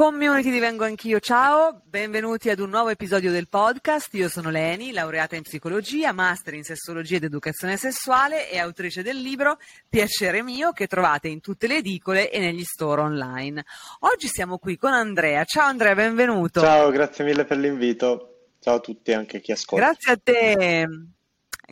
Community divengo anch'io, ciao, benvenuti ad un nuovo episodio del podcast. Io sono Leni, laureata in psicologia, master in sessologia ed educazione sessuale e autrice del libro Piacere mio che trovate in tutte le edicole e negli store online. Oggi siamo qui con Andrea. Ciao Andrea, benvenuto. Ciao, grazie mille per l'invito. Ciao a tutti, anche a chi ascolta. Grazie a te.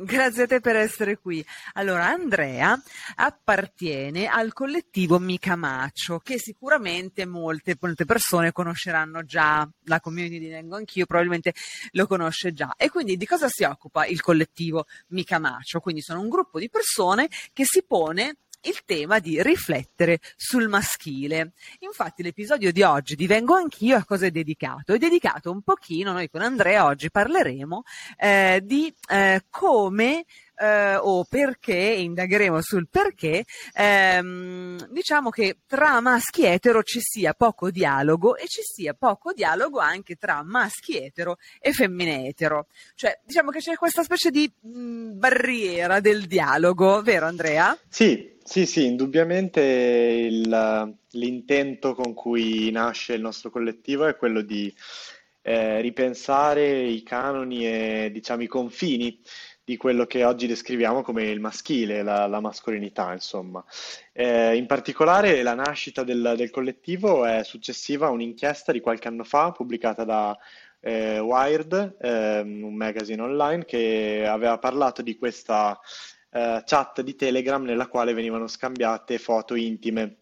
Grazie a te per essere qui. Allora, Andrea appartiene al collettivo Mica Macio, che sicuramente molte, molte persone conosceranno già, la community di Nengo Anch'io probabilmente lo conosce già. E quindi di cosa si occupa il collettivo Mica Macio? Quindi sono un gruppo di persone che si pone il tema di riflettere sul maschile. Infatti l'episodio di oggi di Vengo Anch'io a cosa è dedicato? È dedicato un pochino, noi con Andrea oggi parleremo eh, di eh, come eh, o perché, indagheremo sul perché, ehm, diciamo che tra maschi etero ci sia poco dialogo e ci sia poco dialogo anche tra maschi etero e femmine etero. Cioè, diciamo che c'è questa specie di mh, barriera del dialogo, vero Andrea? Sì, sì, sì, indubbiamente il- l'intento con cui nasce il nostro collettivo è quello di eh, ripensare i canoni e diciamo i confini di quello che oggi descriviamo come il maschile, la, la mascolinità, insomma. Eh, in particolare la nascita del, del collettivo è successiva a un'inchiesta di qualche anno fa pubblicata da eh, Wired, ehm, un magazine online, che aveva parlato di questa eh, chat di Telegram nella quale venivano scambiate foto intime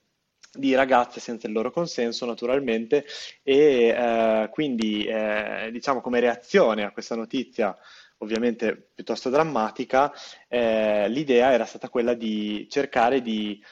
di ragazze senza il loro consenso, naturalmente, e eh, quindi, eh, diciamo, come reazione a questa notizia, ovviamente piuttosto drammatica, eh, l'idea era stata quella di cercare di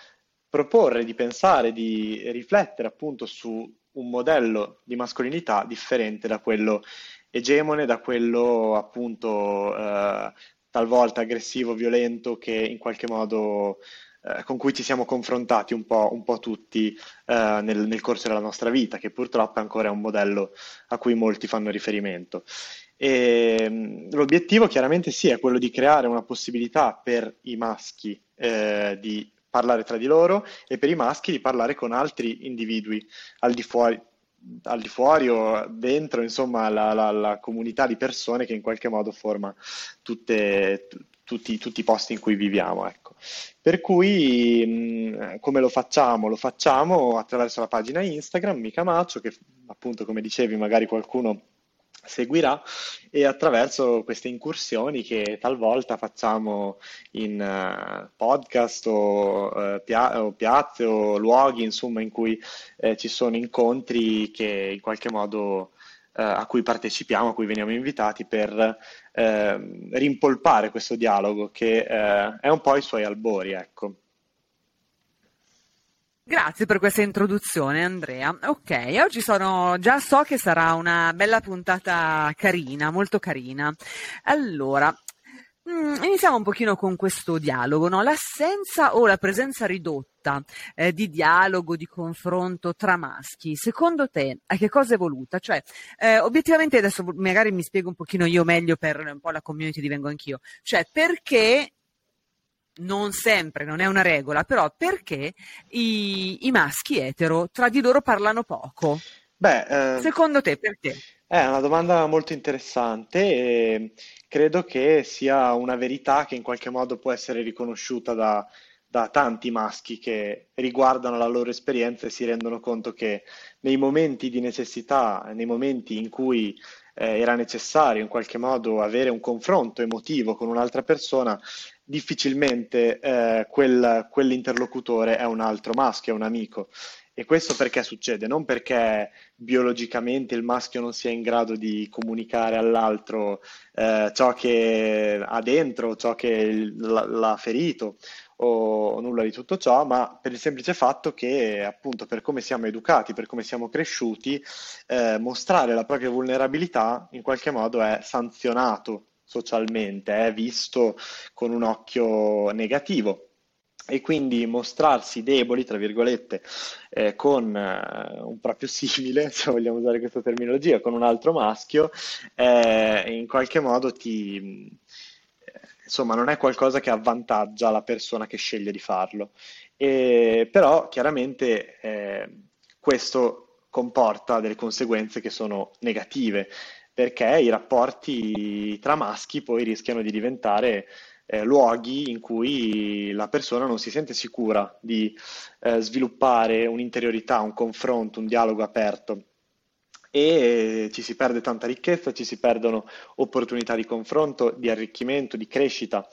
proporre, di pensare, di riflettere appunto su un modello di mascolinità differente da quello egemone, da quello appunto eh, talvolta aggressivo, violento, che in qualche modo eh, con cui ci siamo confrontati un po', un po tutti eh, nel, nel, corso della nostra vita, che purtroppo ancora è un modello a cui molti fanno riferimento. E, mm, l'obiettivo chiaramente sì è quello di creare una possibilità per i maschi eh, di parlare tra di loro e per i maschi di parlare con altri individui al di fuori al di fuori o dentro, insomma, la, la, la, comunità di persone che in qualche modo forma tutte, tutti, tutti, i posti in cui viviamo. Ecco. Per cui, mh, come lo facciamo? Lo facciamo attraverso la pagina Instagram, Mica Maccio, che appunto, come dicevi, magari qualcuno seguirà e attraverso queste incursioni che talvolta facciamo in uh, podcast o, uh, pia- o, piazze o luoghi insomma in cui eh, ci sono incontri che in qualche modo uh, a cui partecipiamo, a cui veniamo invitati per ehm, rimpolpare questo dialogo che è un po' ai suoi albori, ecco. Grazie per questa introduzione Andrea. Ok, oggi sono, già so che sarà una bella puntata carina, molto carina. Allora, mm, iniziamo un pochino con questo dialogo, no? L'assenza o la presenza ridotta eh, di dialogo, di confronto tra maschi, secondo te a che cosa è voluta? Cioè, eh, obiettivamente adesso magari mi spiego un pochino io meglio per un po' la community divengo anch'io. Cioè, perché non sempre, non è una regola, però perché i, i maschi etero tra di loro parlano poco? Beh, eh, Secondo te perché? È una domanda molto interessante e credo che sia una verità che in qualche modo può essere riconosciuta da, da tanti maschi che riguardano la loro esperienza e si rendono conto che nei momenti di necessità, nei momenti in cui eh, era necessario in qualche modo avere un confronto emotivo con un'altra persona, difficilmente eh, quel, quell'interlocutore è un altro maschio, è un amico. E questo perché succede? Non perché biologicamente il maschio non sia in grado di comunicare all'altro eh, ciò che ha dentro, ciò che l'ha ferito o nulla di tutto ciò, ma per il semplice fatto che appunto per come siamo educati, per come siamo cresciuti, eh, mostrare la propria vulnerabilità in qualche modo è sanzionato socialmente, è visto con un occhio negativo. E quindi mostrarsi deboli, tra virgolette, eh, con eh, un proprio simile, se vogliamo usare questa terminologia, con un altro maschio, eh, in qualche modo ti... Insomma, non è qualcosa che avvantaggia la persona che sceglie di farlo. E, però chiaramente eh, questo comporta delle conseguenze che sono negative, perché i rapporti tra maschi poi rischiano di diventare eh, luoghi in cui la persona non si sente sicura di eh, sviluppare un'interiorità, un confronto, un dialogo aperto e ci si perde tanta ricchezza, ci si perdono opportunità di confronto, di arricchimento, di crescita.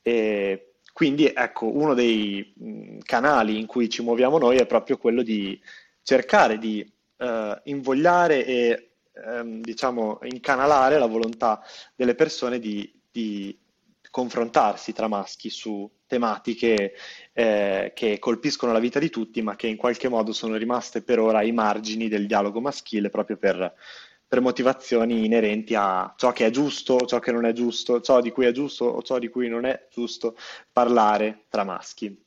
E quindi ecco, uno dei canali in cui ci muoviamo noi è proprio quello di cercare di eh, invogliare e ehm, diciamo incanalare la volontà delle persone di, di confrontarsi tra maschi su tematiche eh, che colpiscono la vita di tutti, ma che in qualche modo sono rimaste per ora ai margini del dialogo maschile proprio per, per motivazioni inerenti a ciò che è giusto, ciò che non è giusto, ciò di cui è giusto o ciò di cui non è giusto parlare tra maschi.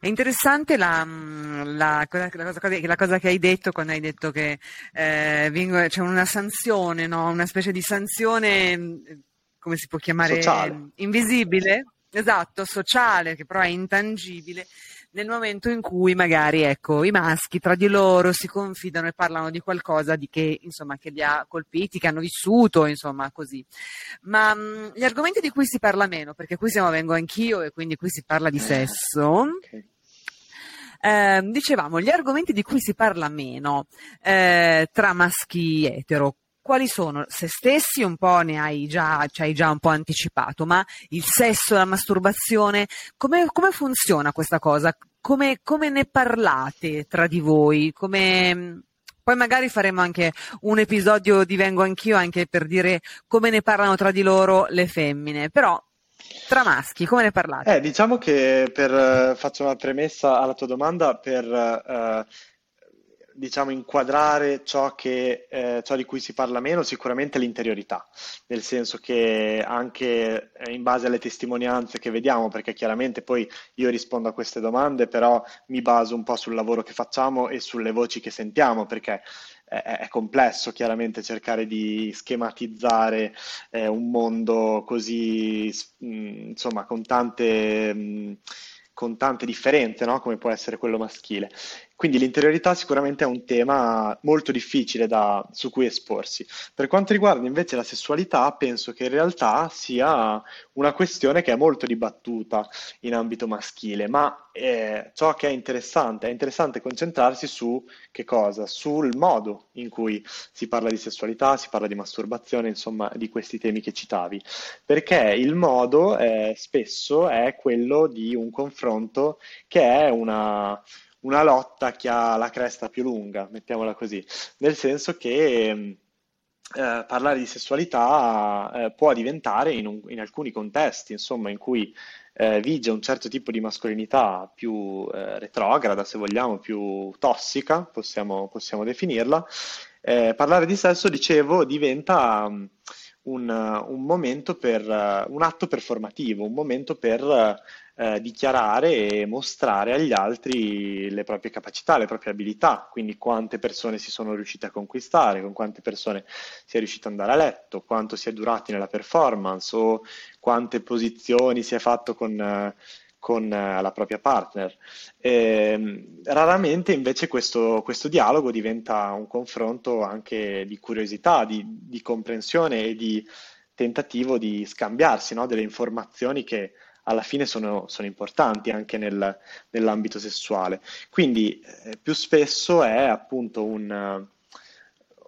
È interessante la, la, la, cosa, la, cosa, che hai detto quando hai detto che eh, c'è una sanzione, no? una specie di sanzione come si può chiamare? Sociale. Invisibile? Esatto, sociale, che però è intangibile nel momento in cui magari ecco, i maschi tra di loro si confidano e parlano di qualcosa di che, insomma, che li ha colpiti, che hanno vissuto, insomma, così. Ma mh, gli argomenti di cui si parla meno, perché qui siamo, vengo anch'io e quindi qui si parla di sesso. Okay. Eh, dicevamo, gli argomenti di cui si parla meno eh, tra maschi etero, quali sono? Se stessi un po' ne hai già, ci hai già un po' anticipato, ma il sesso, la masturbazione, come, come funziona questa cosa? Come, come, ne parlate tra di voi? Come... Poi magari faremo anche un episodio di Vengo Anch'io anche per dire come ne parlano tra di loro le femmine, però tra maschi, come ne parlate? Eh, diciamo che per, faccio una premessa alla tua domanda, per uh, diciamo, inquadrare ciò, che, eh, ciò di cui si parla meno, sicuramente l'interiorità, nel senso che anche eh, in base alle testimonianze che vediamo, perché chiaramente poi io rispondo a queste domande, però mi baso un po' sul lavoro che facciamo e sulle voci che sentiamo, perché è, è complesso chiaramente cercare di schematizzare eh, un mondo così, mh, insomma, con tante... Mh, con tante differenze, no? come può essere quello maschile. Quindi l'interiorità sicuramente è un tema molto difficile da, su cui esporsi. Per quanto riguarda invece la sessualità, penso che in realtà sia una questione che è molto dibattuta in ambito maschile, ma eh, ciò che è interessante, è interessante concentrarsi su che cosa? Sul modo in cui si parla di sessualità, si parla di masturbazione, insomma, di questi temi che citavi, perché il modo eh, spesso è quello di un confronto che è una una lotta che ha la cresta più lunga, mettiamola così, nel senso che eh, parlare di sessualità eh, può diventare in, un, in, alcuni contesti, insomma, in cui eh, vige un certo tipo di mascolinità più eh, retrograda, se vogliamo, più tossica, possiamo, possiamo definirla. Eh, parlare di sesso, dicevo, diventa um, un, un momento per un atto performativo, un momento per eh, dichiarare e mostrare agli altri le proprie capacità, le proprie abilità, quindi quante persone si sono riuscite a conquistare, con quante persone si è riuscito ad andare a letto, quanto si è durati nella performance o quante posizioni si è fatto con... Eh, con eh, la propria partner. E, ehm, raramente invece questo, questo, dialogo diventa un confronto anche di curiosità, di, di comprensione e di tentativo di scambiarsi no, delle informazioni che alla fine sono, sono importanti anche nel, nell'ambito sessuale. Quindi eh, più spesso è appunto un,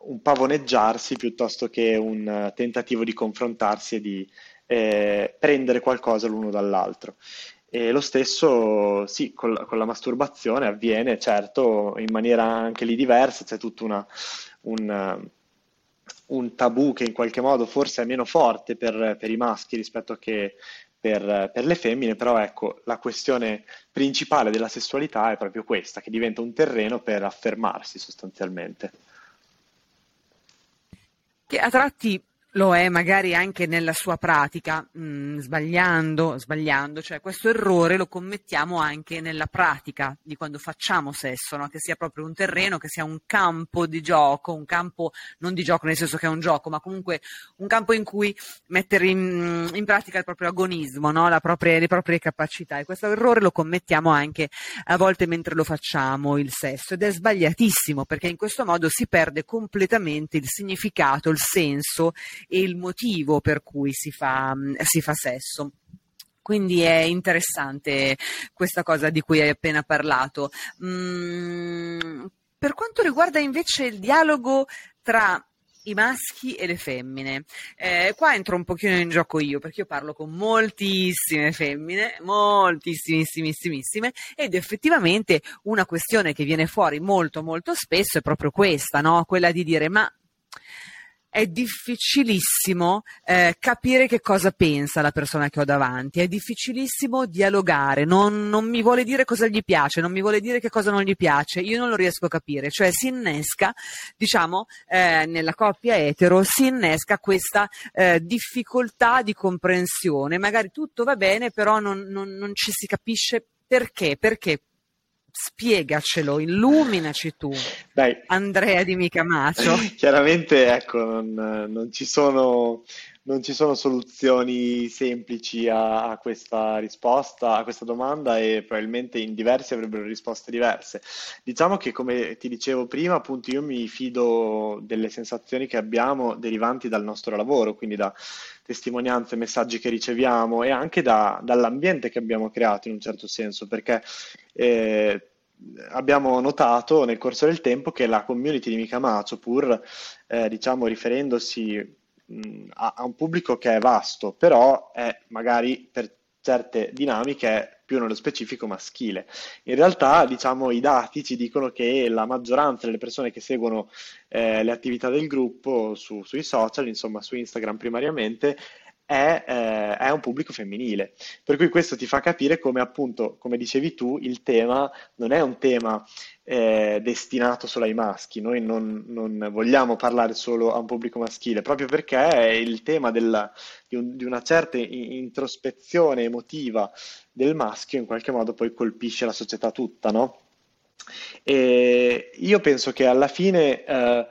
un, pavoneggiarsi piuttosto che un tentativo di confrontarsi e di eh, prendere qualcosa l'uno dall'altro. E lo stesso, sì, con, con, la masturbazione avviene, certo, in maniera anche lì diversa, c'è tutto una, un, un, tabù che in qualche modo forse è meno forte per, per i maschi rispetto che per, per, le femmine, però ecco, la questione principale della sessualità è proprio questa, che diventa un terreno per affermarsi sostanzialmente. Che a tratti lo è magari anche nella sua pratica, mh, mm, sbagliando, sbagliando, cioè questo errore lo commettiamo anche nella pratica di quando facciamo sesso, no? che sia proprio un terreno, che sia un campo di gioco, un campo non di gioco nel senso che è un gioco, ma comunque un campo in cui mettere in, in pratica il proprio agonismo, no? propria, le proprie capacità e questo errore lo commettiamo anche a volte mentre lo facciamo il sesso ed è sbagliatissimo perché in questo modo si perde completamente il significato, il senso e il motivo per cui si fa, si fa sesso. Quindi è interessante questa cosa di cui hai appena parlato. Mm, per quanto riguarda invece il dialogo tra i maschi e le femmine. Eh, qua entro un pochino in gioco io, perché io parlo con moltissime femmine, moltissimissimissime, ed effettivamente una questione che viene fuori molto molto spesso è proprio questa, no? Quella di dire ma è difficilissimo eh, capire che cosa pensa la persona che ho davanti, è difficilissimo dialogare, non, non, mi vuole dire cosa gli piace, non mi vuole dire che cosa non gli piace, io non lo riesco a capire, cioè si innesca, diciamo, eh, nella coppia etero, si innesca questa eh, difficoltà di comprensione, magari tutto va bene, però non, non, non ci si capisce perché, perché spiegacelo, illuminaci tu, Dai. Andrea di Micamacio. Chiaramente, ecco, non, non, ci sono, non, ci sono, soluzioni semplici a, a, questa risposta, a questa domanda e probabilmente in diversi avrebbero risposte diverse. Diciamo che, come ti dicevo prima, appunto, io mi fido delle sensazioni che abbiamo derivanti dal nostro lavoro, quindi da testimonianze, messaggi che riceviamo e anche da, dall'ambiente che abbiamo creato in un certo senso, perché eh, abbiamo notato nel corso del tempo che la community di Mikamacho, pur eh, diciamo riferendosi mh, a, a, un pubblico che è vasto, però è magari per certe dinamiche più nello specifico maschile. In realtà, diciamo, i dati ci dicono che la maggioranza delle persone che seguono eh, le attività del gruppo su, sui social, insomma su Instagram primariamente, è, eh, è, un pubblico femminile. Per cui questo ti fa capire come appunto, come dicevi tu, il tema non è un tema eh, destinato solo ai maschi, noi non, non, vogliamo parlare solo a un pubblico maschile, proprio perché il tema della, di, un, di, una certa introspezione emotiva del maschio in qualche modo poi colpisce la società tutta, no? E io penso che alla fine... Eh,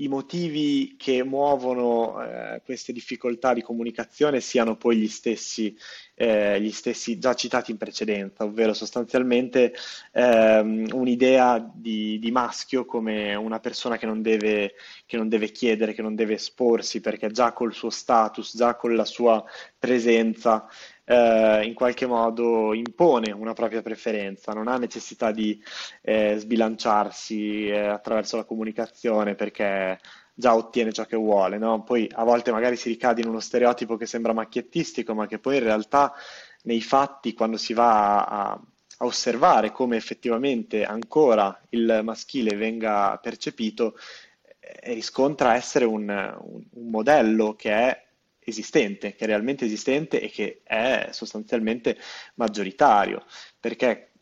i motivi che muovono eh, queste difficoltà di comunicazione siano poi gli stessi, eh, gli stessi già citati in precedenza, ovvero sostanzialmente ehm, un'idea di, di, maschio come una persona che non, deve, che non deve chiedere, che non deve esporsi, perché già col suo status, già con la sua presenza, eh, in qualche modo impone una propria preferenza, non ha necessità di eh, sbilanciarsi eh, attraverso la comunicazione perché già ottiene ciò che vuole, no? Poi a volte magari si ricade in uno stereotipo che sembra macchiettistico, ma che poi in realtà nei fatti, quando si va a, a osservare come effettivamente ancora il maschile venga percepito, eh, riscontra essere un, un, un modello che è esistente, che è realmente esistente e che è sostanzialmente maggioritario, perché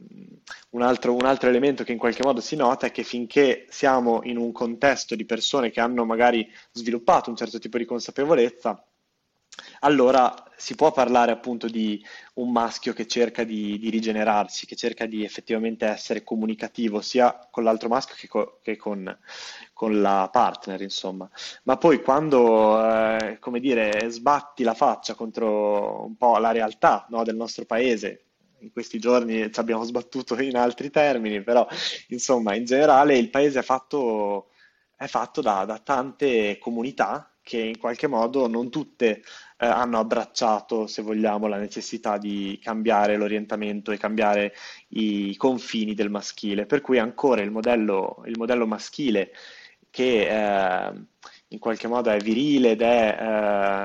un altro, un altro, elemento che in qualche modo si nota è che finché siamo in un contesto di persone che hanno magari sviluppato un certo tipo di consapevolezza, allora si può parlare appunto di un maschio che cerca di, di, rigenerarsi, che cerca di effettivamente essere comunicativo sia con l'altro maschio che, co- che con, con, la partner, insomma. Ma poi quando, eh, come dire, sbatti la faccia contro un po' la realtà no, del nostro paese, in questi giorni ci abbiamo sbattuto in altri termini, però insomma in generale il paese è fatto, è fatto da, da tante comunità che in qualche modo non tutte eh, hanno abbracciato, se vogliamo, la necessità di cambiare l'orientamento e cambiare i confini del maschile. Per cui ancora il modello, il modello maschile che eh, in qualche modo è virile ed è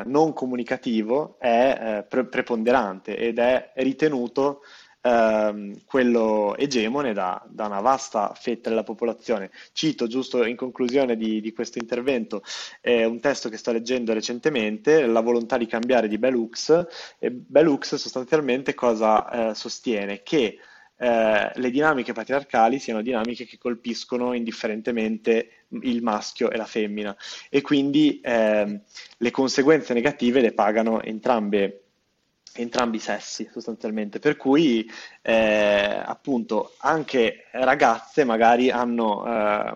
eh, non comunicativo è eh, pre- preponderante ed è ritenuto ehm, quello egemone da, da, una vasta fetta della popolazione. Cito giusto in conclusione di, di questo intervento eh, un testo che sto leggendo recentemente, La volontà di cambiare di Bellux, e Bellux sostanzialmente cosa eh, sostiene? Che eh, le dinamiche patriarcali siano dinamiche che colpiscono indifferentemente il maschio e la femmina e quindi eh, le conseguenze negative le pagano entrambe, entrambi i sessi sostanzialmente, per cui eh, appunto anche ragazze magari hanno eh,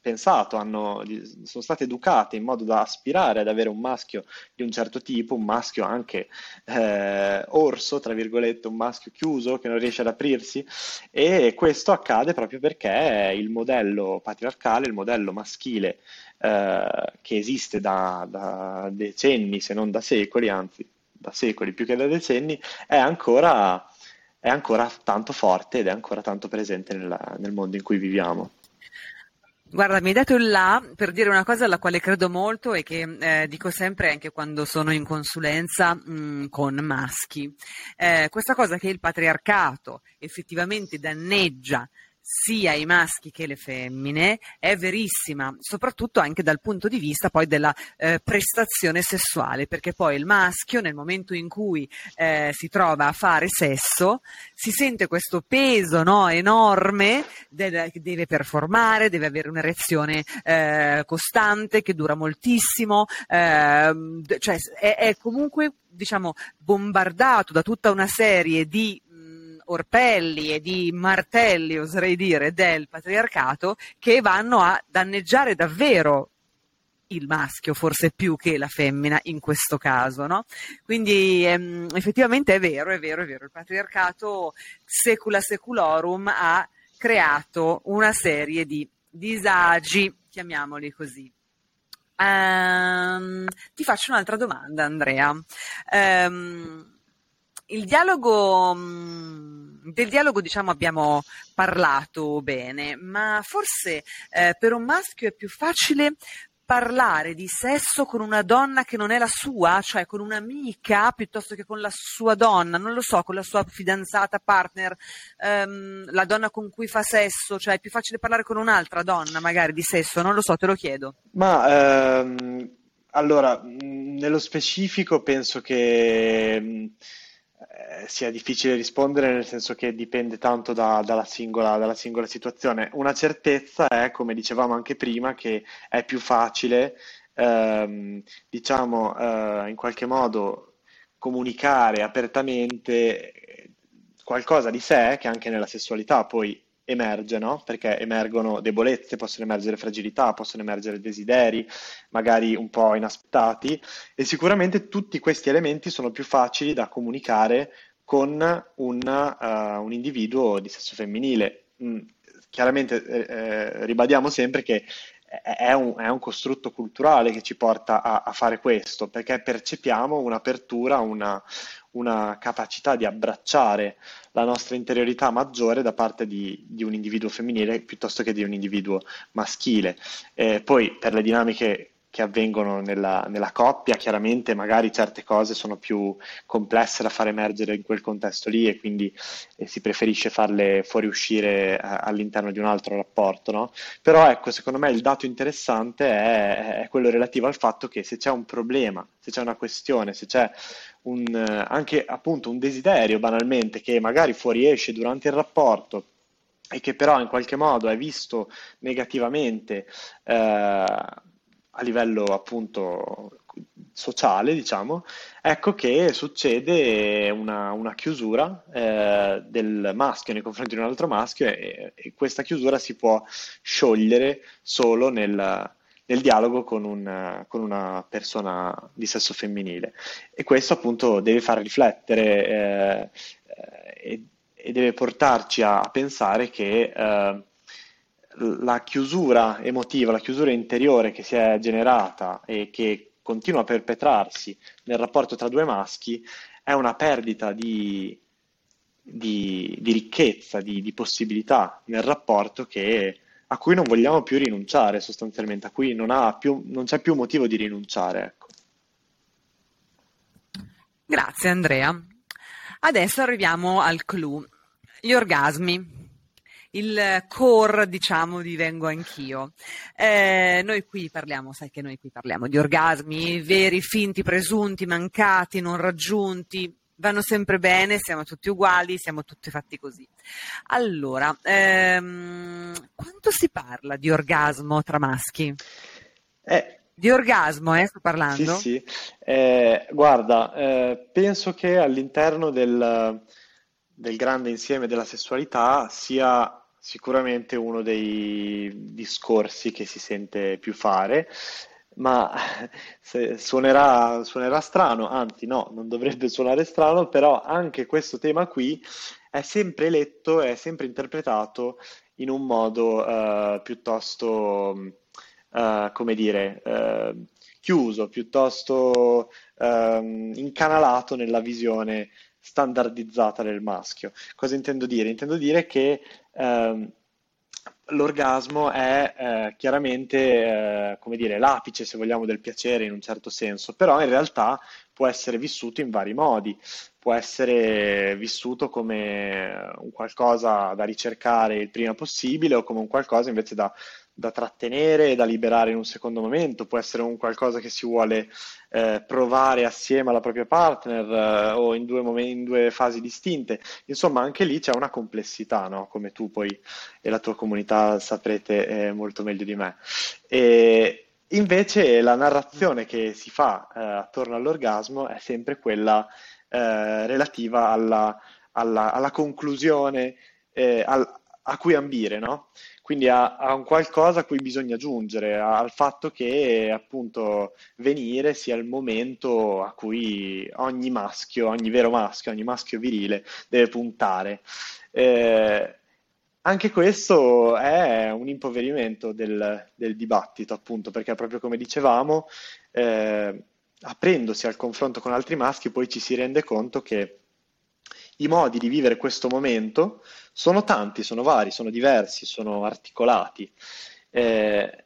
pensato, hanno, sono state educate in modo da aspirare ad avere un maschio di un certo tipo, un maschio anche eh, orso, tra virgolette, un maschio chiuso che non riesce ad aprirsi. E questo accade proprio perché il modello patriarcale, il modello maschile eh, che esiste da, da decenni, se non da secoli, anzi da secoli più che da decenni, è ancora, è ancora tanto forte ed è ancora tanto presente nella, nel mondo in cui viviamo. Guarda, mi hai dato il là per dire una cosa alla quale credo molto e che eh, dico sempre anche quando sono in consulenza mh, mm, con maschi. Eh, questa cosa che il patriarcato effettivamente danneggia sia i maschi che le femmine è verissima, soprattutto anche dal punto di vista poi della eh, prestazione sessuale, perché poi il maschio nel momento in cui eh, si trova a fare sesso si sente questo peso no, enorme, deve, deve performare, deve avere un'erezione eh, costante che dura moltissimo, ehm, cioè è, è comunque diciamo bombardato da tutta una serie di orpelli e di martelli, oserei dire, del patriarcato che vanno a danneggiare davvero il maschio, forse più che la femmina in questo caso, no? Quindi ehm, effettivamente è vero, è vero, è vero, il patriarcato secula seculorum ha creato una serie di disagi, chiamiamoli così. Um, ti faccio un'altra domanda, Andrea. Um, il dialogo, mm, del dialogo diciamo abbiamo parlato bene, ma forse eh, per un maschio è più facile parlare di sesso con una donna che non è la sua, cioè con un'amica piuttosto che con la sua donna, non lo so, con la sua fidanzata, partner, ehm, la donna con cui fa sesso, cioè è più facile parlare con un'altra donna magari di sesso, non lo so, te lo chiedo. Ma ehm, allora, nello specifico penso che eh, sia difficile rispondere nel senso che dipende tanto da, dalla, singola, dalla, singola, situazione. Una certezza è, come dicevamo anche prima, che è più facile, ehm, diciamo, eh, in qualche modo comunicare apertamente qualcosa di sé che anche nella sessualità poi emerge, no? Perché emergono debolezze, possono emergere fragilità, possono emergere desideri, magari un po' inaspettati, e sicuramente tutti questi elementi sono più facili da comunicare con un, uh, un individuo di sesso femminile. Mm, chiaramente eh, eh, ribadiamo sempre che è un, è un, costrutto culturale che ci porta a, a fare questo, perché percepiamo un'apertura, una, una capacità di abbracciare la nostra interiorità maggiore da parte di, di un individuo femminile piuttosto che di un individuo maschile. Eh, poi per le dinamiche che avvengono nella, nella, coppia, chiaramente magari certe cose sono più complesse da far emergere in quel contesto lì e quindi eh, si preferisce farle fuoriuscire eh, all'interno di un altro rapporto, no? Però ecco, secondo me il dato interessante è, è, quello relativo al fatto che se c'è un problema, se c'è una questione, se c'è un, anche appunto un desiderio banalmente che magari fuoriesce durante il rapporto e che però in qualche modo è visto negativamente eh, a livello appunto sociale, diciamo, ecco che succede una, una chiusura eh, del maschio nei confronti di un altro maschio e, e questa chiusura si può sciogliere solo nel, nel dialogo con, un, con, una persona di sesso femminile. E questo appunto deve far riflettere eh, e, e, deve portarci a, a pensare che eh, la chiusura emotiva, la chiusura interiore che si è generata e che continua a perpetrarsi nel rapporto tra due maschi è una perdita di, di, di ricchezza, di, di, possibilità nel rapporto che, a cui non vogliamo più rinunciare sostanzialmente, a cui non, più, non c'è più motivo di rinunciare. Ecco. Grazie Andrea. Adesso arriviamo al clou, gli orgasmi il core, diciamo, di Vengo Anch'io. Eh, noi qui parliamo, sai che noi qui parliamo di orgasmi veri, finti, presunti, mancati, non raggiunti, vanno sempre bene, siamo tutti uguali, siamo tutti fatti così. Allora, ehm, quanto si parla di orgasmo tra maschi? Eh, di orgasmo, eh, sto parlando? Sì, sì. Eh, guarda, eh, penso che all'interno del, del grande insieme della sessualità sia sicuramente uno dei discorsi che si sente più fare, ma suonerà, suonerà strano, anzi no, non dovrebbe suonare strano, però anche questo tema qui è sempre letto, è sempre interpretato in un modo uh, piuttosto uh, come dire, uh, chiuso, piuttosto uh, incanalato nella visione standardizzata del maschio. Cosa intendo dire? Intendo dire che ehm, l'orgasmo è eh, chiaramente, eh, come dire, l'apice, se vogliamo, del piacere in un certo senso, però in realtà può essere vissuto in vari modi, può essere vissuto come un qualcosa da ricercare il prima possibile o come un qualcosa invece da da trattenere e da liberare in un secondo momento, può essere un qualcosa che si vuole eh, provare assieme alla propria partner eh, o in due, momenti, in due, fasi distinte. Insomma, anche lì c'è una complessità, no? come tu poi e la tua comunità saprete eh, molto meglio di me. E invece la narrazione che si fa eh, attorno all'orgasmo è sempre quella eh, relativa alla, alla, alla conclusione eh, al, a cui ambire, no? Quindi a, a, un qualcosa a cui bisogna giungere, al fatto che appunto venire sia il momento a cui ogni maschio, ogni vero maschio, ogni maschio virile deve puntare. Eh, anche questo è un impoverimento del, del, dibattito, appunto, perché proprio come dicevamo, eh, aprendosi al confronto con altri maschi, poi ci si rende conto che i modi di vivere questo momento sono tanti, sono vari, sono diversi, sono articolati. Eh,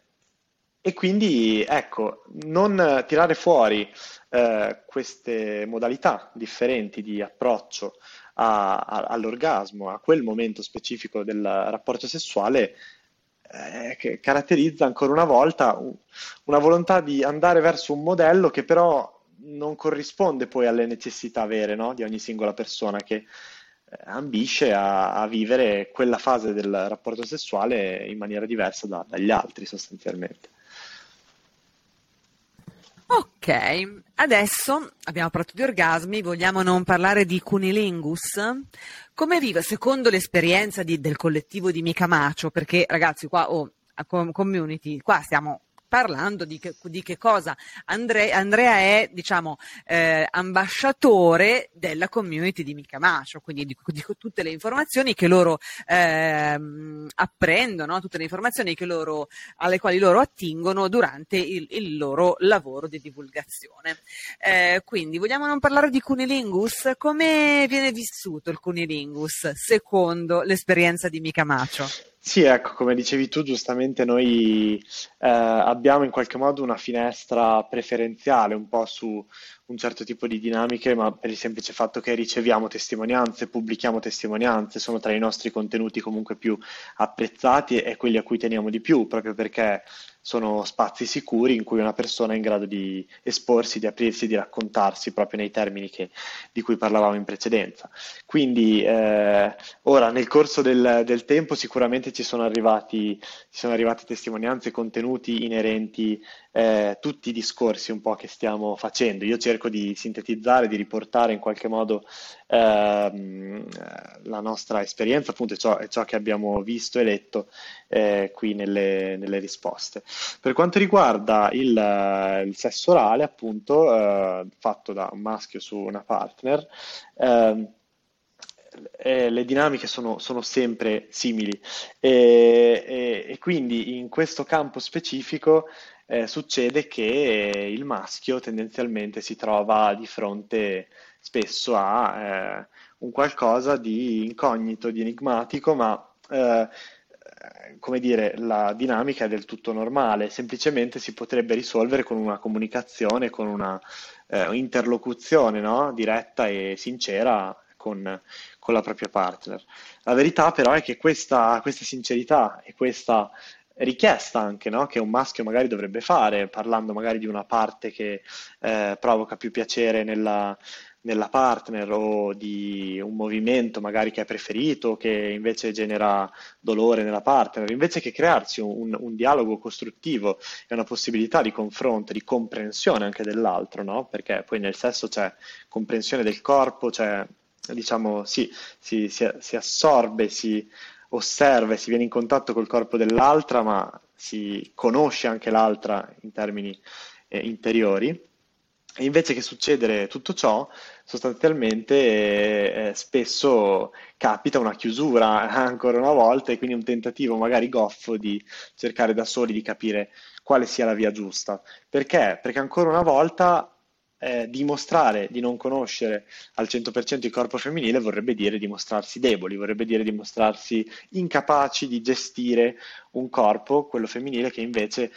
e quindi, ecco, non tirare fuori eh, queste modalità differenti di approccio a, a, all'orgasmo, a quel momento specifico del rapporto sessuale, eh, che caratterizza ancora una volta una volontà di andare verso un modello che però non corrisponde poi alle necessità vere no? di ogni singola persona che eh, ambisce a, a, vivere quella fase del rapporto sessuale in maniera diversa da, dagli altri sostanzialmente. Ok, adesso abbiamo parlato di orgasmi, vogliamo non parlare di cunilingus? Come vive secondo l'esperienza di, del collettivo di Mica Macio? Perché ragazzi qua, oh, community, qua stiamo parlando di che, di che cosa Andre, Andrea è, diciamo, eh, ambasciatore della community di Micamacio, quindi di, di, tutte le informazioni che loro eh, apprendono, tutte le informazioni loro, alle quali loro attingono durante il, il loro lavoro di divulgazione. Eh, quindi vogliamo non parlare di Cunilingus? Come viene vissuto il Cunilingus secondo l'esperienza di Micamacio? Sì, ecco, come dicevi tu, giustamente noi eh, abbiamo in qualche modo una finestra preferenziale un po' su un certo tipo di dinamiche, ma per il semplice fatto che riceviamo testimonianze, pubblichiamo testimonianze, sono tra i nostri contenuti comunque più apprezzati e quelli a cui teniamo di più, proprio perché sono spazi sicuri in cui una persona è in grado di esporsi, di aprirsi, di raccontarsi proprio nei termini che, di cui parlavamo in precedenza. Quindi eh, ora nel corso del, del, tempo sicuramente ci sono arrivati, ci sono arrivate testimonianze, contenuti inerenti eh, tutti i discorsi un po' che stiamo facendo. Io cerco di sintetizzare, di riportare in qualche modo ehm, la nostra esperienza, appunto, e ciò, ciò, che abbiamo visto e letto eh, qui nelle, nelle, risposte. Per quanto riguarda il, il sesso orale, appunto, eh, fatto da un maschio su una partner, ehm, eh, le dinamiche sono, sono sempre simili e, e, e, quindi in questo campo specifico eh, succede che il maschio tendenzialmente si trova di fronte spesso a eh, un qualcosa di incognito, di enigmatico, ma eh, come dire, la dinamica è del tutto normale, semplicemente si potrebbe risolvere con una comunicazione, con una eh, interlocuzione no? diretta e sincera con, con, la propria partner. La verità però è che questa, questa sincerità e questa richiesta anche, no? che un maschio magari dovrebbe fare, parlando magari di una parte che eh, provoca più piacere nella, nella partner o di un movimento magari che è preferito, che invece genera dolore nella partner, invece che crearsi un, un dialogo costruttivo e una possibilità di confronto, di comprensione anche dell'altro, no? Perché poi nel sesso c'è comprensione del corpo, c'è, diciamo, sì, si, si, si assorbe, si osserva e si viene in contatto col corpo dell'altra, ma si conosce anche l'altra in termini eh, interiori. E invece che succedere tutto ciò, sostanzialmente eh, eh, spesso capita una chiusura ancora una volta e quindi un tentativo magari goffo di cercare da soli di capire quale sia la via giusta. Perché? Perché ancora una volta eh, dimostrare di non conoscere al 100% il corpo femminile vorrebbe dire dimostrarsi deboli, vorrebbe dire dimostrarsi incapaci di gestire un corpo, quello femminile, che invece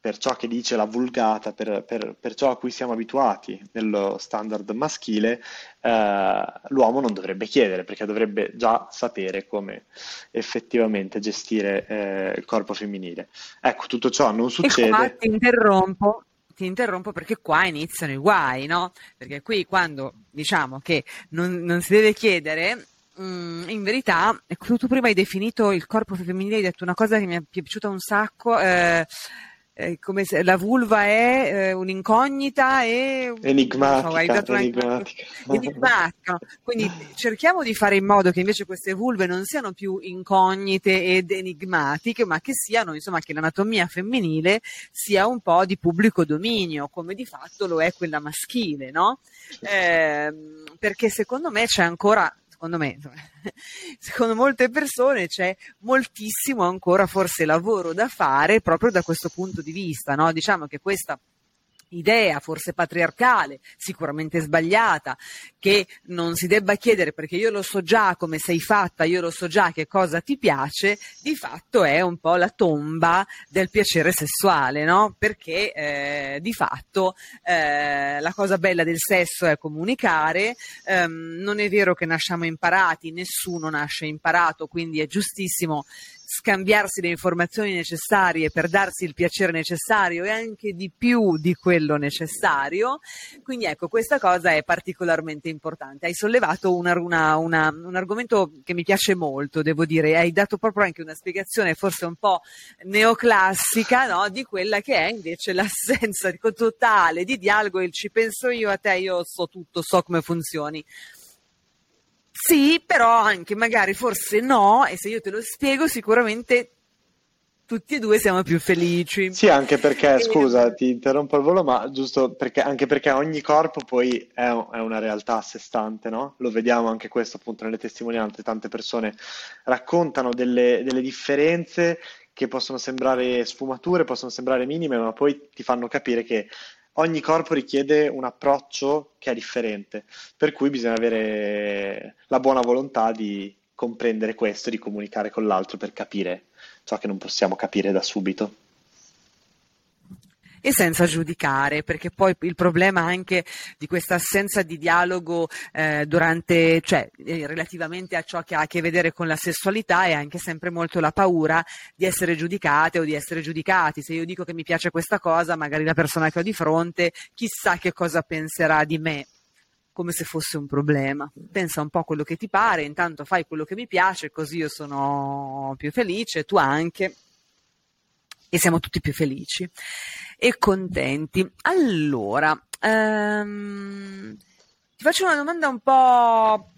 per ciò che dice la vulgata, per, per, per ciò a cui siamo abituati nello standard maschile, eh, l'uomo non dovrebbe chiedere perché dovrebbe già sapere come effettivamente gestire eh, il corpo femminile. Ecco, tutto ciò non succede. E qua ti interrompo, ti interrompo perché qua iniziano i guai, no? Perché qui quando diciamo che non, non si deve chiedere, mm, in verità, tu prima hai definito il corpo femminile, hai detto una cosa che mi è piaciuta un sacco. Eh, eh, come se la vulva è eh, un'incognita e enigmatica, so, enigmatica. enigmatica. Quindi cerchiamo di fare in modo che invece queste vulve non siano più incognite ed enigmatiche, ma che siano, insomma, che l'anatomia femminile sia un po' di pubblico dominio, come di fatto lo è quella maschile, no? Eh, perché secondo me c'è ancora secondo me, secondo molte persone c'è moltissimo ancora forse lavoro da fare proprio da questo punto di vista, no? Diciamo che questa idea forse patriarcale, sicuramente sbagliata, che non si debba chiedere perché io lo so già come sei fatta, io lo so già che cosa ti piace, di fatto è un po' la tomba del piacere sessuale, no? Perché eh, di fatto eh, la cosa bella del sesso è comunicare, ehm, non è vero che nasciamo imparati, nessuno nasce imparato, quindi è giustissimo scambiarsi le informazioni necessarie per darsi il piacere necessario e anche di più di quello necessario. Quindi ecco, questa cosa è particolarmente importante. Hai sollevato una, una, una, un argomento che mi piace molto, devo dire, hai dato proprio anche una spiegazione forse un po' neoclassica no? di quella che è invece l'assenza totale di dialogo, il ci penso io a te, io so tutto, so come funzioni. Sì, però anche magari forse no, e se io te lo spiego sicuramente tutti e due siamo più felici. Sì, anche perché, e... scusa, ti interrompo al volo, ma giusto perché, anche perché ogni corpo poi è, è, una realtà a sé stante, no? Lo vediamo anche questo appunto nelle testimonianze, tante persone raccontano delle, delle differenze che possono sembrare sfumature, possono sembrare minime, ma poi ti fanno capire che ogni corpo richiede un approccio che è differente, per cui bisogna avere la buona volontà di comprendere questo, di comunicare con l'altro per capire ciò che non possiamo capire da subito e senza giudicare, perché poi il problema anche di questa assenza di dialogo eh, durante, cioè eh, relativamente a ciò che ha a che vedere con la sessualità è anche sempre molto la paura di essere giudicate o di essere giudicati. Se io dico che mi piace questa cosa, magari la persona che ho di fronte chissà che cosa penserà di me come se fosse un problema. Pensa un po' a quello che ti pare, intanto fai quello che mi piace, così io sono più felice, tu anche, e siamo tutti più felici e contenti. Allora, um, ti faccio una domanda un po'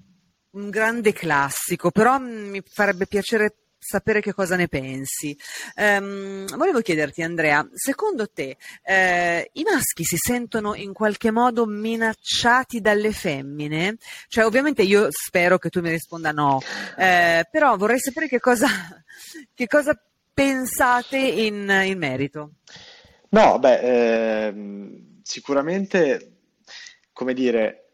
un grande classico, però mi farebbe piacere sapere che cosa ne pensi. Um, volevo chiederti, Andrea, secondo te eh, i maschi si sentono in qualche modo minacciati dalle femmine? Cioè, ovviamente io spero che tu mi risponda no, eh, però vorrei sapere che cosa, che cosa pensate in, in merito. No, beh, ehm, sicuramente, come dire,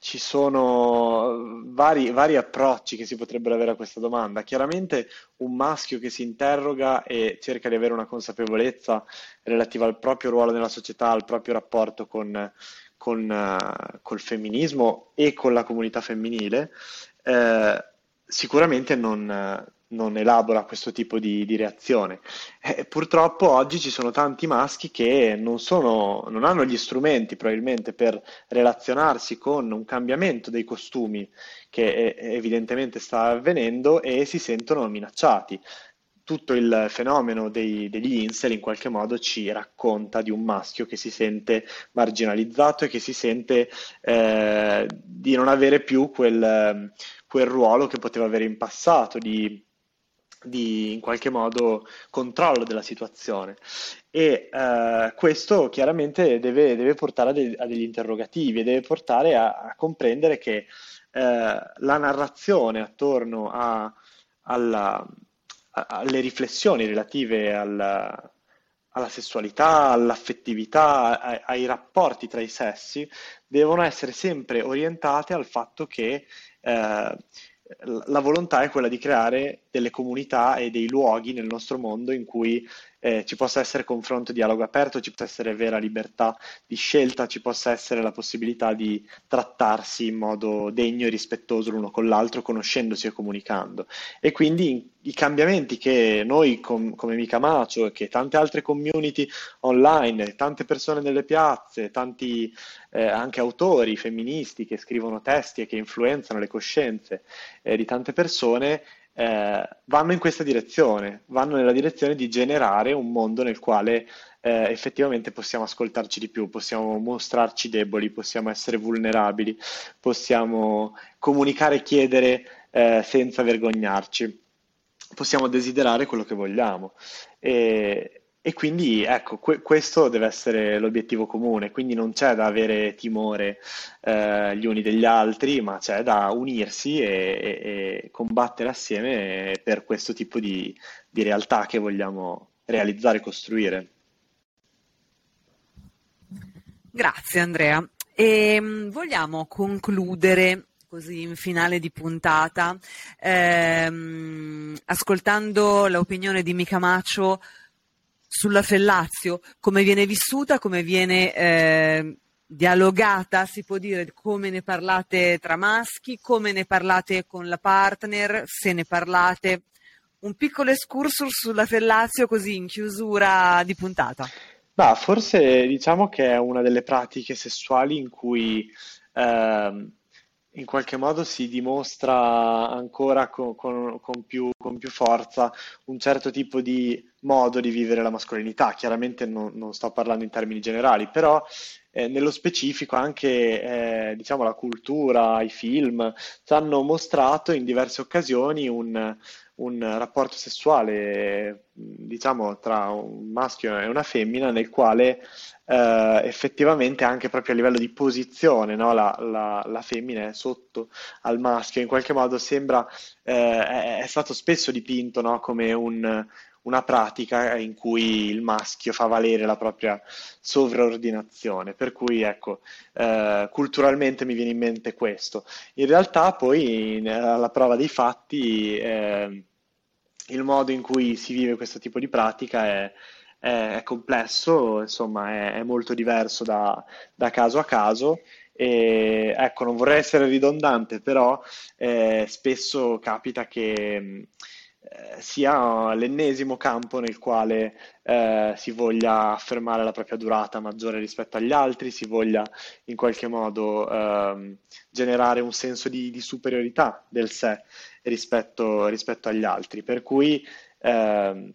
ci sono vari, vari approcci che si potrebbero avere a questa domanda. Chiaramente un maschio che si interroga e cerca di avere una consapevolezza relativa al proprio ruolo nella società, al proprio rapporto con, con, uh, col femminismo e con la comunità femminile, eh, sicuramente non, non elabora questo tipo di, di reazione. Eh, purtroppo oggi ci sono tanti maschi che non sono, non hanno gli strumenti probabilmente per relazionarsi con un cambiamento dei costumi che eh, evidentemente sta avvenendo e si sentono minacciati tutto il fenomeno dei, degli incel in qualche modo ci racconta di un maschio che si sente marginalizzato e che si sente eh, di non avere più quel, quel, ruolo che poteva avere in passato, di, di in qualche modo controllo della situazione. E eh, questo chiaramente deve, deve portare a, de- a, degli interrogativi e deve portare a, a comprendere che eh, la narrazione attorno a, alla alle riflessioni relative alla, alla sessualità, all'affettività, ai, rapporti tra i sessi, devono essere sempre orientate al fatto che eh, la volontà è quella di creare delle comunità e dei luoghi nel nostro mondo in cui eh, ci possa essere confronto, dialogo aperto, ci possa essere vera libertà di scelta, ci possa essere la possibilità di trattarsi in modo degno e rispettoso l'uno con l'altro, conoscendosi e comunicando. E quindi i cambiamenti che noi com- come Mica Macio e che tante altre community online, tante persone nelle piazze, tanti eh, anche autori femministi che scrivono testi e che influenzano le coscienze eh, di tante persone, eh, vanno in questa direzione, vanno nella direzione di generare un mondo nel quale eh, effettivamente possiamo ascoltarci di più, possiamo mostrarci deboli, possiamo essere vulnerabili, possiamo comunicare e chiedere eh, senza vergognarci, possiamo desiderare quello che vogliamo. E, e quindi ecco, que- questo deve essere l'obiettivo comune, quindi non c'è da avere timore eh, gli uni degli altri, ma c'è da unirsi e, e, e combattere assieme per questo tipo di, di realtà che vogliamo realizzare e costruire. Grazie Andrea. E, ehm, vogliamo concludere così in finale di puntata ehm, ascoltando l'opinione di Mica Macio sulla Fellazio, come viene vissuta, come viene eh, dialogata, si può dire, come ne parlate tra maschi, come ne parlate con la partner, se ne parlate. Un piccolo excursus sulla Fellazio così in chiusura di puntata. Bah, forse diciamo che è una delle pratiche sessuali in cui eh, in qualche modo si dimostra ancora con, con, con, più, con, più, forza un certo tipo di modo di vivere la mascolinità. Chiaramente non, non sto parlando in termini generali, però eh, nello specifico anche eh, diciamo, la cultura, i film ci hanno mostrato in diverse occasioni un, un rapporto sessuale, diciamo, tra un maschio e una femmina nel quale eh, effettivamente anche proprio a livello di posizione, no? la, la, la, femmina è sotto al maschio, in qualche modo sembra, eh, è, è, stato spesso dipinto no? come un, una pratica in cui il maschio fa valere la propria sovraordinazione, per cui ecco, eh, culturalmente mi viene in mente questo. In realtà poi alla prova dei fatti eh, il modo in cui si vive questo tipo di pratica è, è, complesso, insomma, è, è molto diverso da, da, caso a caso. E, ecco, non vorrei essere ridondante, però eh, spesso capita che eh, sia l'ennesimo campo nel quale eh, si voglia affermare la propria durata maggiore rispetto agli altri, si voglia in qualche modo ehm, generare un senso di, di, superiorità del sé rispetto, rispetto agli altri. Per cui ehm,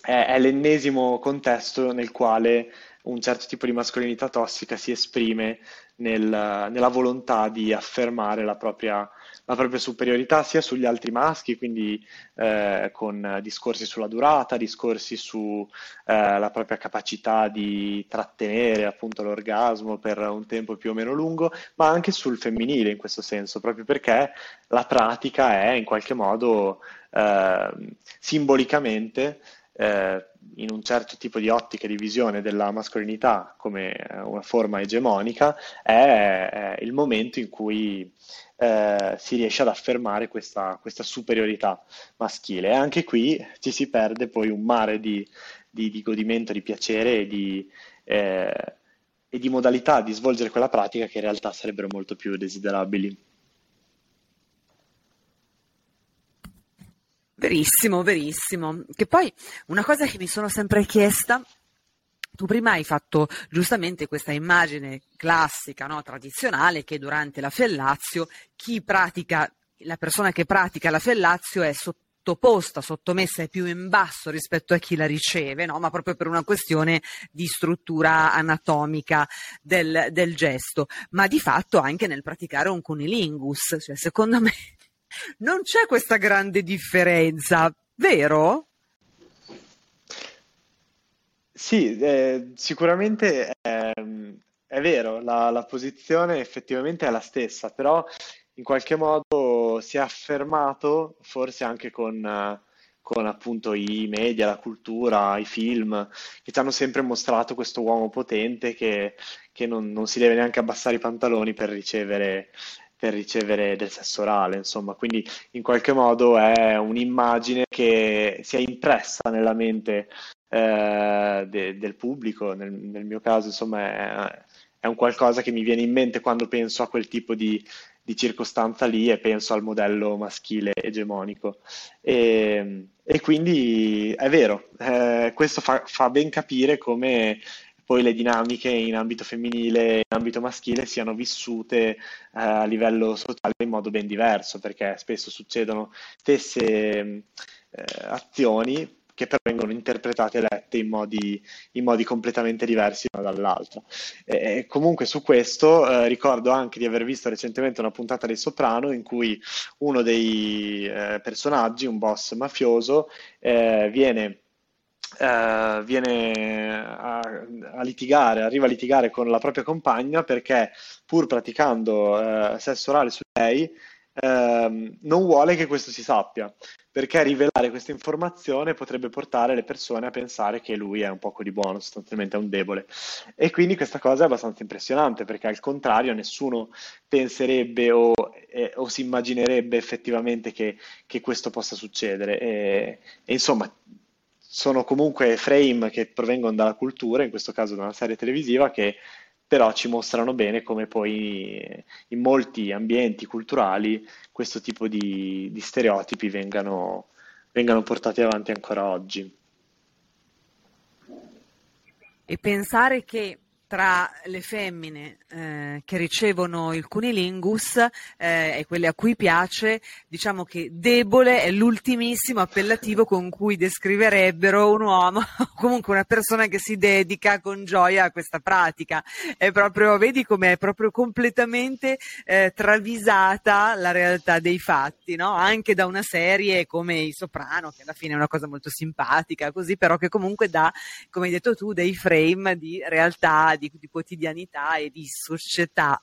è, è l'ennesimo contesto nel quale un certo tipo di mascolinità tossica si esprime nel, nella volontà di affermare la propria, la propria, superiorità sia sugli altri maschi, quindi eh, con discorsi sulla durata, discorsi sulla eh, propria capacità di trattenere appunto l'orgasmo per un tempo più o meno lungo, ma anche sul femminile in questo senso, proprio perché la pratica è in qualche modo eh, simbolicamente eh, in un certo tipo di ottica di visione della mascolinità come eh, una forma egemonica, è, è il momento in cui eh, si riesce ad affermare questa, questa, superiorità maschile. E anche qui ci si perde poi un mare di, di, di godimento, di piacere e di, eh, e di modalità di svolgere quella pratica che in realtà sarebbero molto più desiderabili. Verissimo, verissimo. Che poi una cosa che mi sono sempre chiesta tu prima hai fatto giustamente questa immagine classica, no, tradizionale, che durante la fellazio chi pratica, la persona che pratica la fellazio è sottoposta, sottomessa è più in basso rispetto a chi la riceve, no? ma proprio per una questione di struttura anatomica del, del gesto, ma di fatto anche nel praticare un cunilingus, cioè, secondo me non c'è questa grande differenza, vero? Sì, eh, sicuramente è, è vero, la, la posizione effettivamente è la stessa, però in qualche modo si è affermato, forse anche con, con appunto i media, la cultura, i film, che ci hanno sempre mostrato questo uomo potente che, che non, non si deve neanche abbassare i pantaloni per ricevere, per ricevere del sesso orale, insomma, quindi in qualche modo è un'immagine che si è impressa nella mente eh, de, del pubblico, nel, nel, mio caso insomma è, è, un qualcosa che mi viene in mente quando penso a quel tipo di, di circostanza lì e penso al modello maschile egemonico. E, e quindi è vero, eh, questo fa, fa ben capire come poi le dinamiche in ambito femminile e in ambito maschile siano vissute eh, a livello sociale in modo ben diverso, perché spesso succedono stesse eh, azioni che però vengono interpretate e lette in modi, in modi completamente diversi una dall'altra. E, comunque su questo eh, ricordo anche di aver visto recentemente una puntata dei Soprano in cui uno dei eh, personaggi, un boss mafioso, eh, viene Uh, viene a, a, litigare, arriva a litigare con la propria compagna perché pur praticando uh, sesso orale su lei, uh, non vuole che questo si sappia perché rivelare questa informazione potrebbe portare le persone a pensare che lui è un poco di buono, sostanzialmente è un debole. E quindi questa cosa è abbastanza impressionante, perché al contrario nessuno penserebbe o, eh, o si immaginerebbe effettivamente che, che, questo possa succedere. E, e insomma, sono comunque frame che provengono dalla cultura, in questo caso da una serie televisiva, che però ci mostrano bene come poi in molti ambienti culturali questo tipo di, di stereotipi vengano, vengano portati avanti ancora oggi. E pensare che tra le femmine eh, che ricevono il cunilingus eh, e quelle a cui piace, diciamo che debole è l'ultimissimo appellativo con cui descriverebbero un uomo o comunque una persona che si dedica con gioia a questa pratica. È proprio, vedi com'è proprio completamente eh, travisata la realtà dei fatti, no? anche da una serie come I Soprano, che alla fine è una cosa molto simpatica, così però che comunque dà, come hai detto tu, dei frame di realtà di, di quotidianità e di società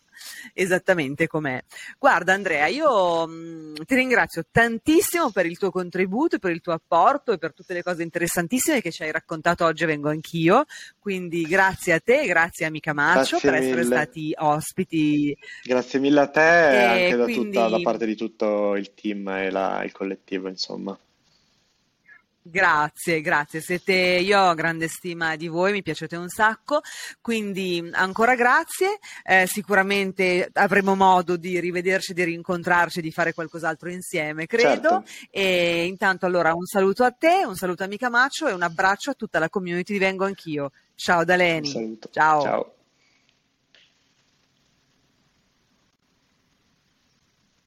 esattamente com'è. Guarda Andrea, io mh, ti ringrazio tantissimo per il tuo contributo, per il tuo apporto e per tutte le cose interessantissime che ci hai raccontato oggi vengo anch'io, quindi grazie a te, grazie a Mica Maccio per essere stati ospiti. Grazie mille a te e anche da, quindi... tutta, da parte di tutto il team e la, il collettivo insomma. Grazie, grazie. Siete, io ho grande stima di voi, mi piacete un sacco, quindi ancora grazie. Eh, sicuramente avremo modo di rivederci, di rincontrarci, di fare qualcos'altro insieme, credo. Certo. E intanto allora un saluto a te, un saluto a Mica Macio e un abbraccio a tutta la community di Vengo Anch'io. Ciao Daleni. Ciao. Ciao.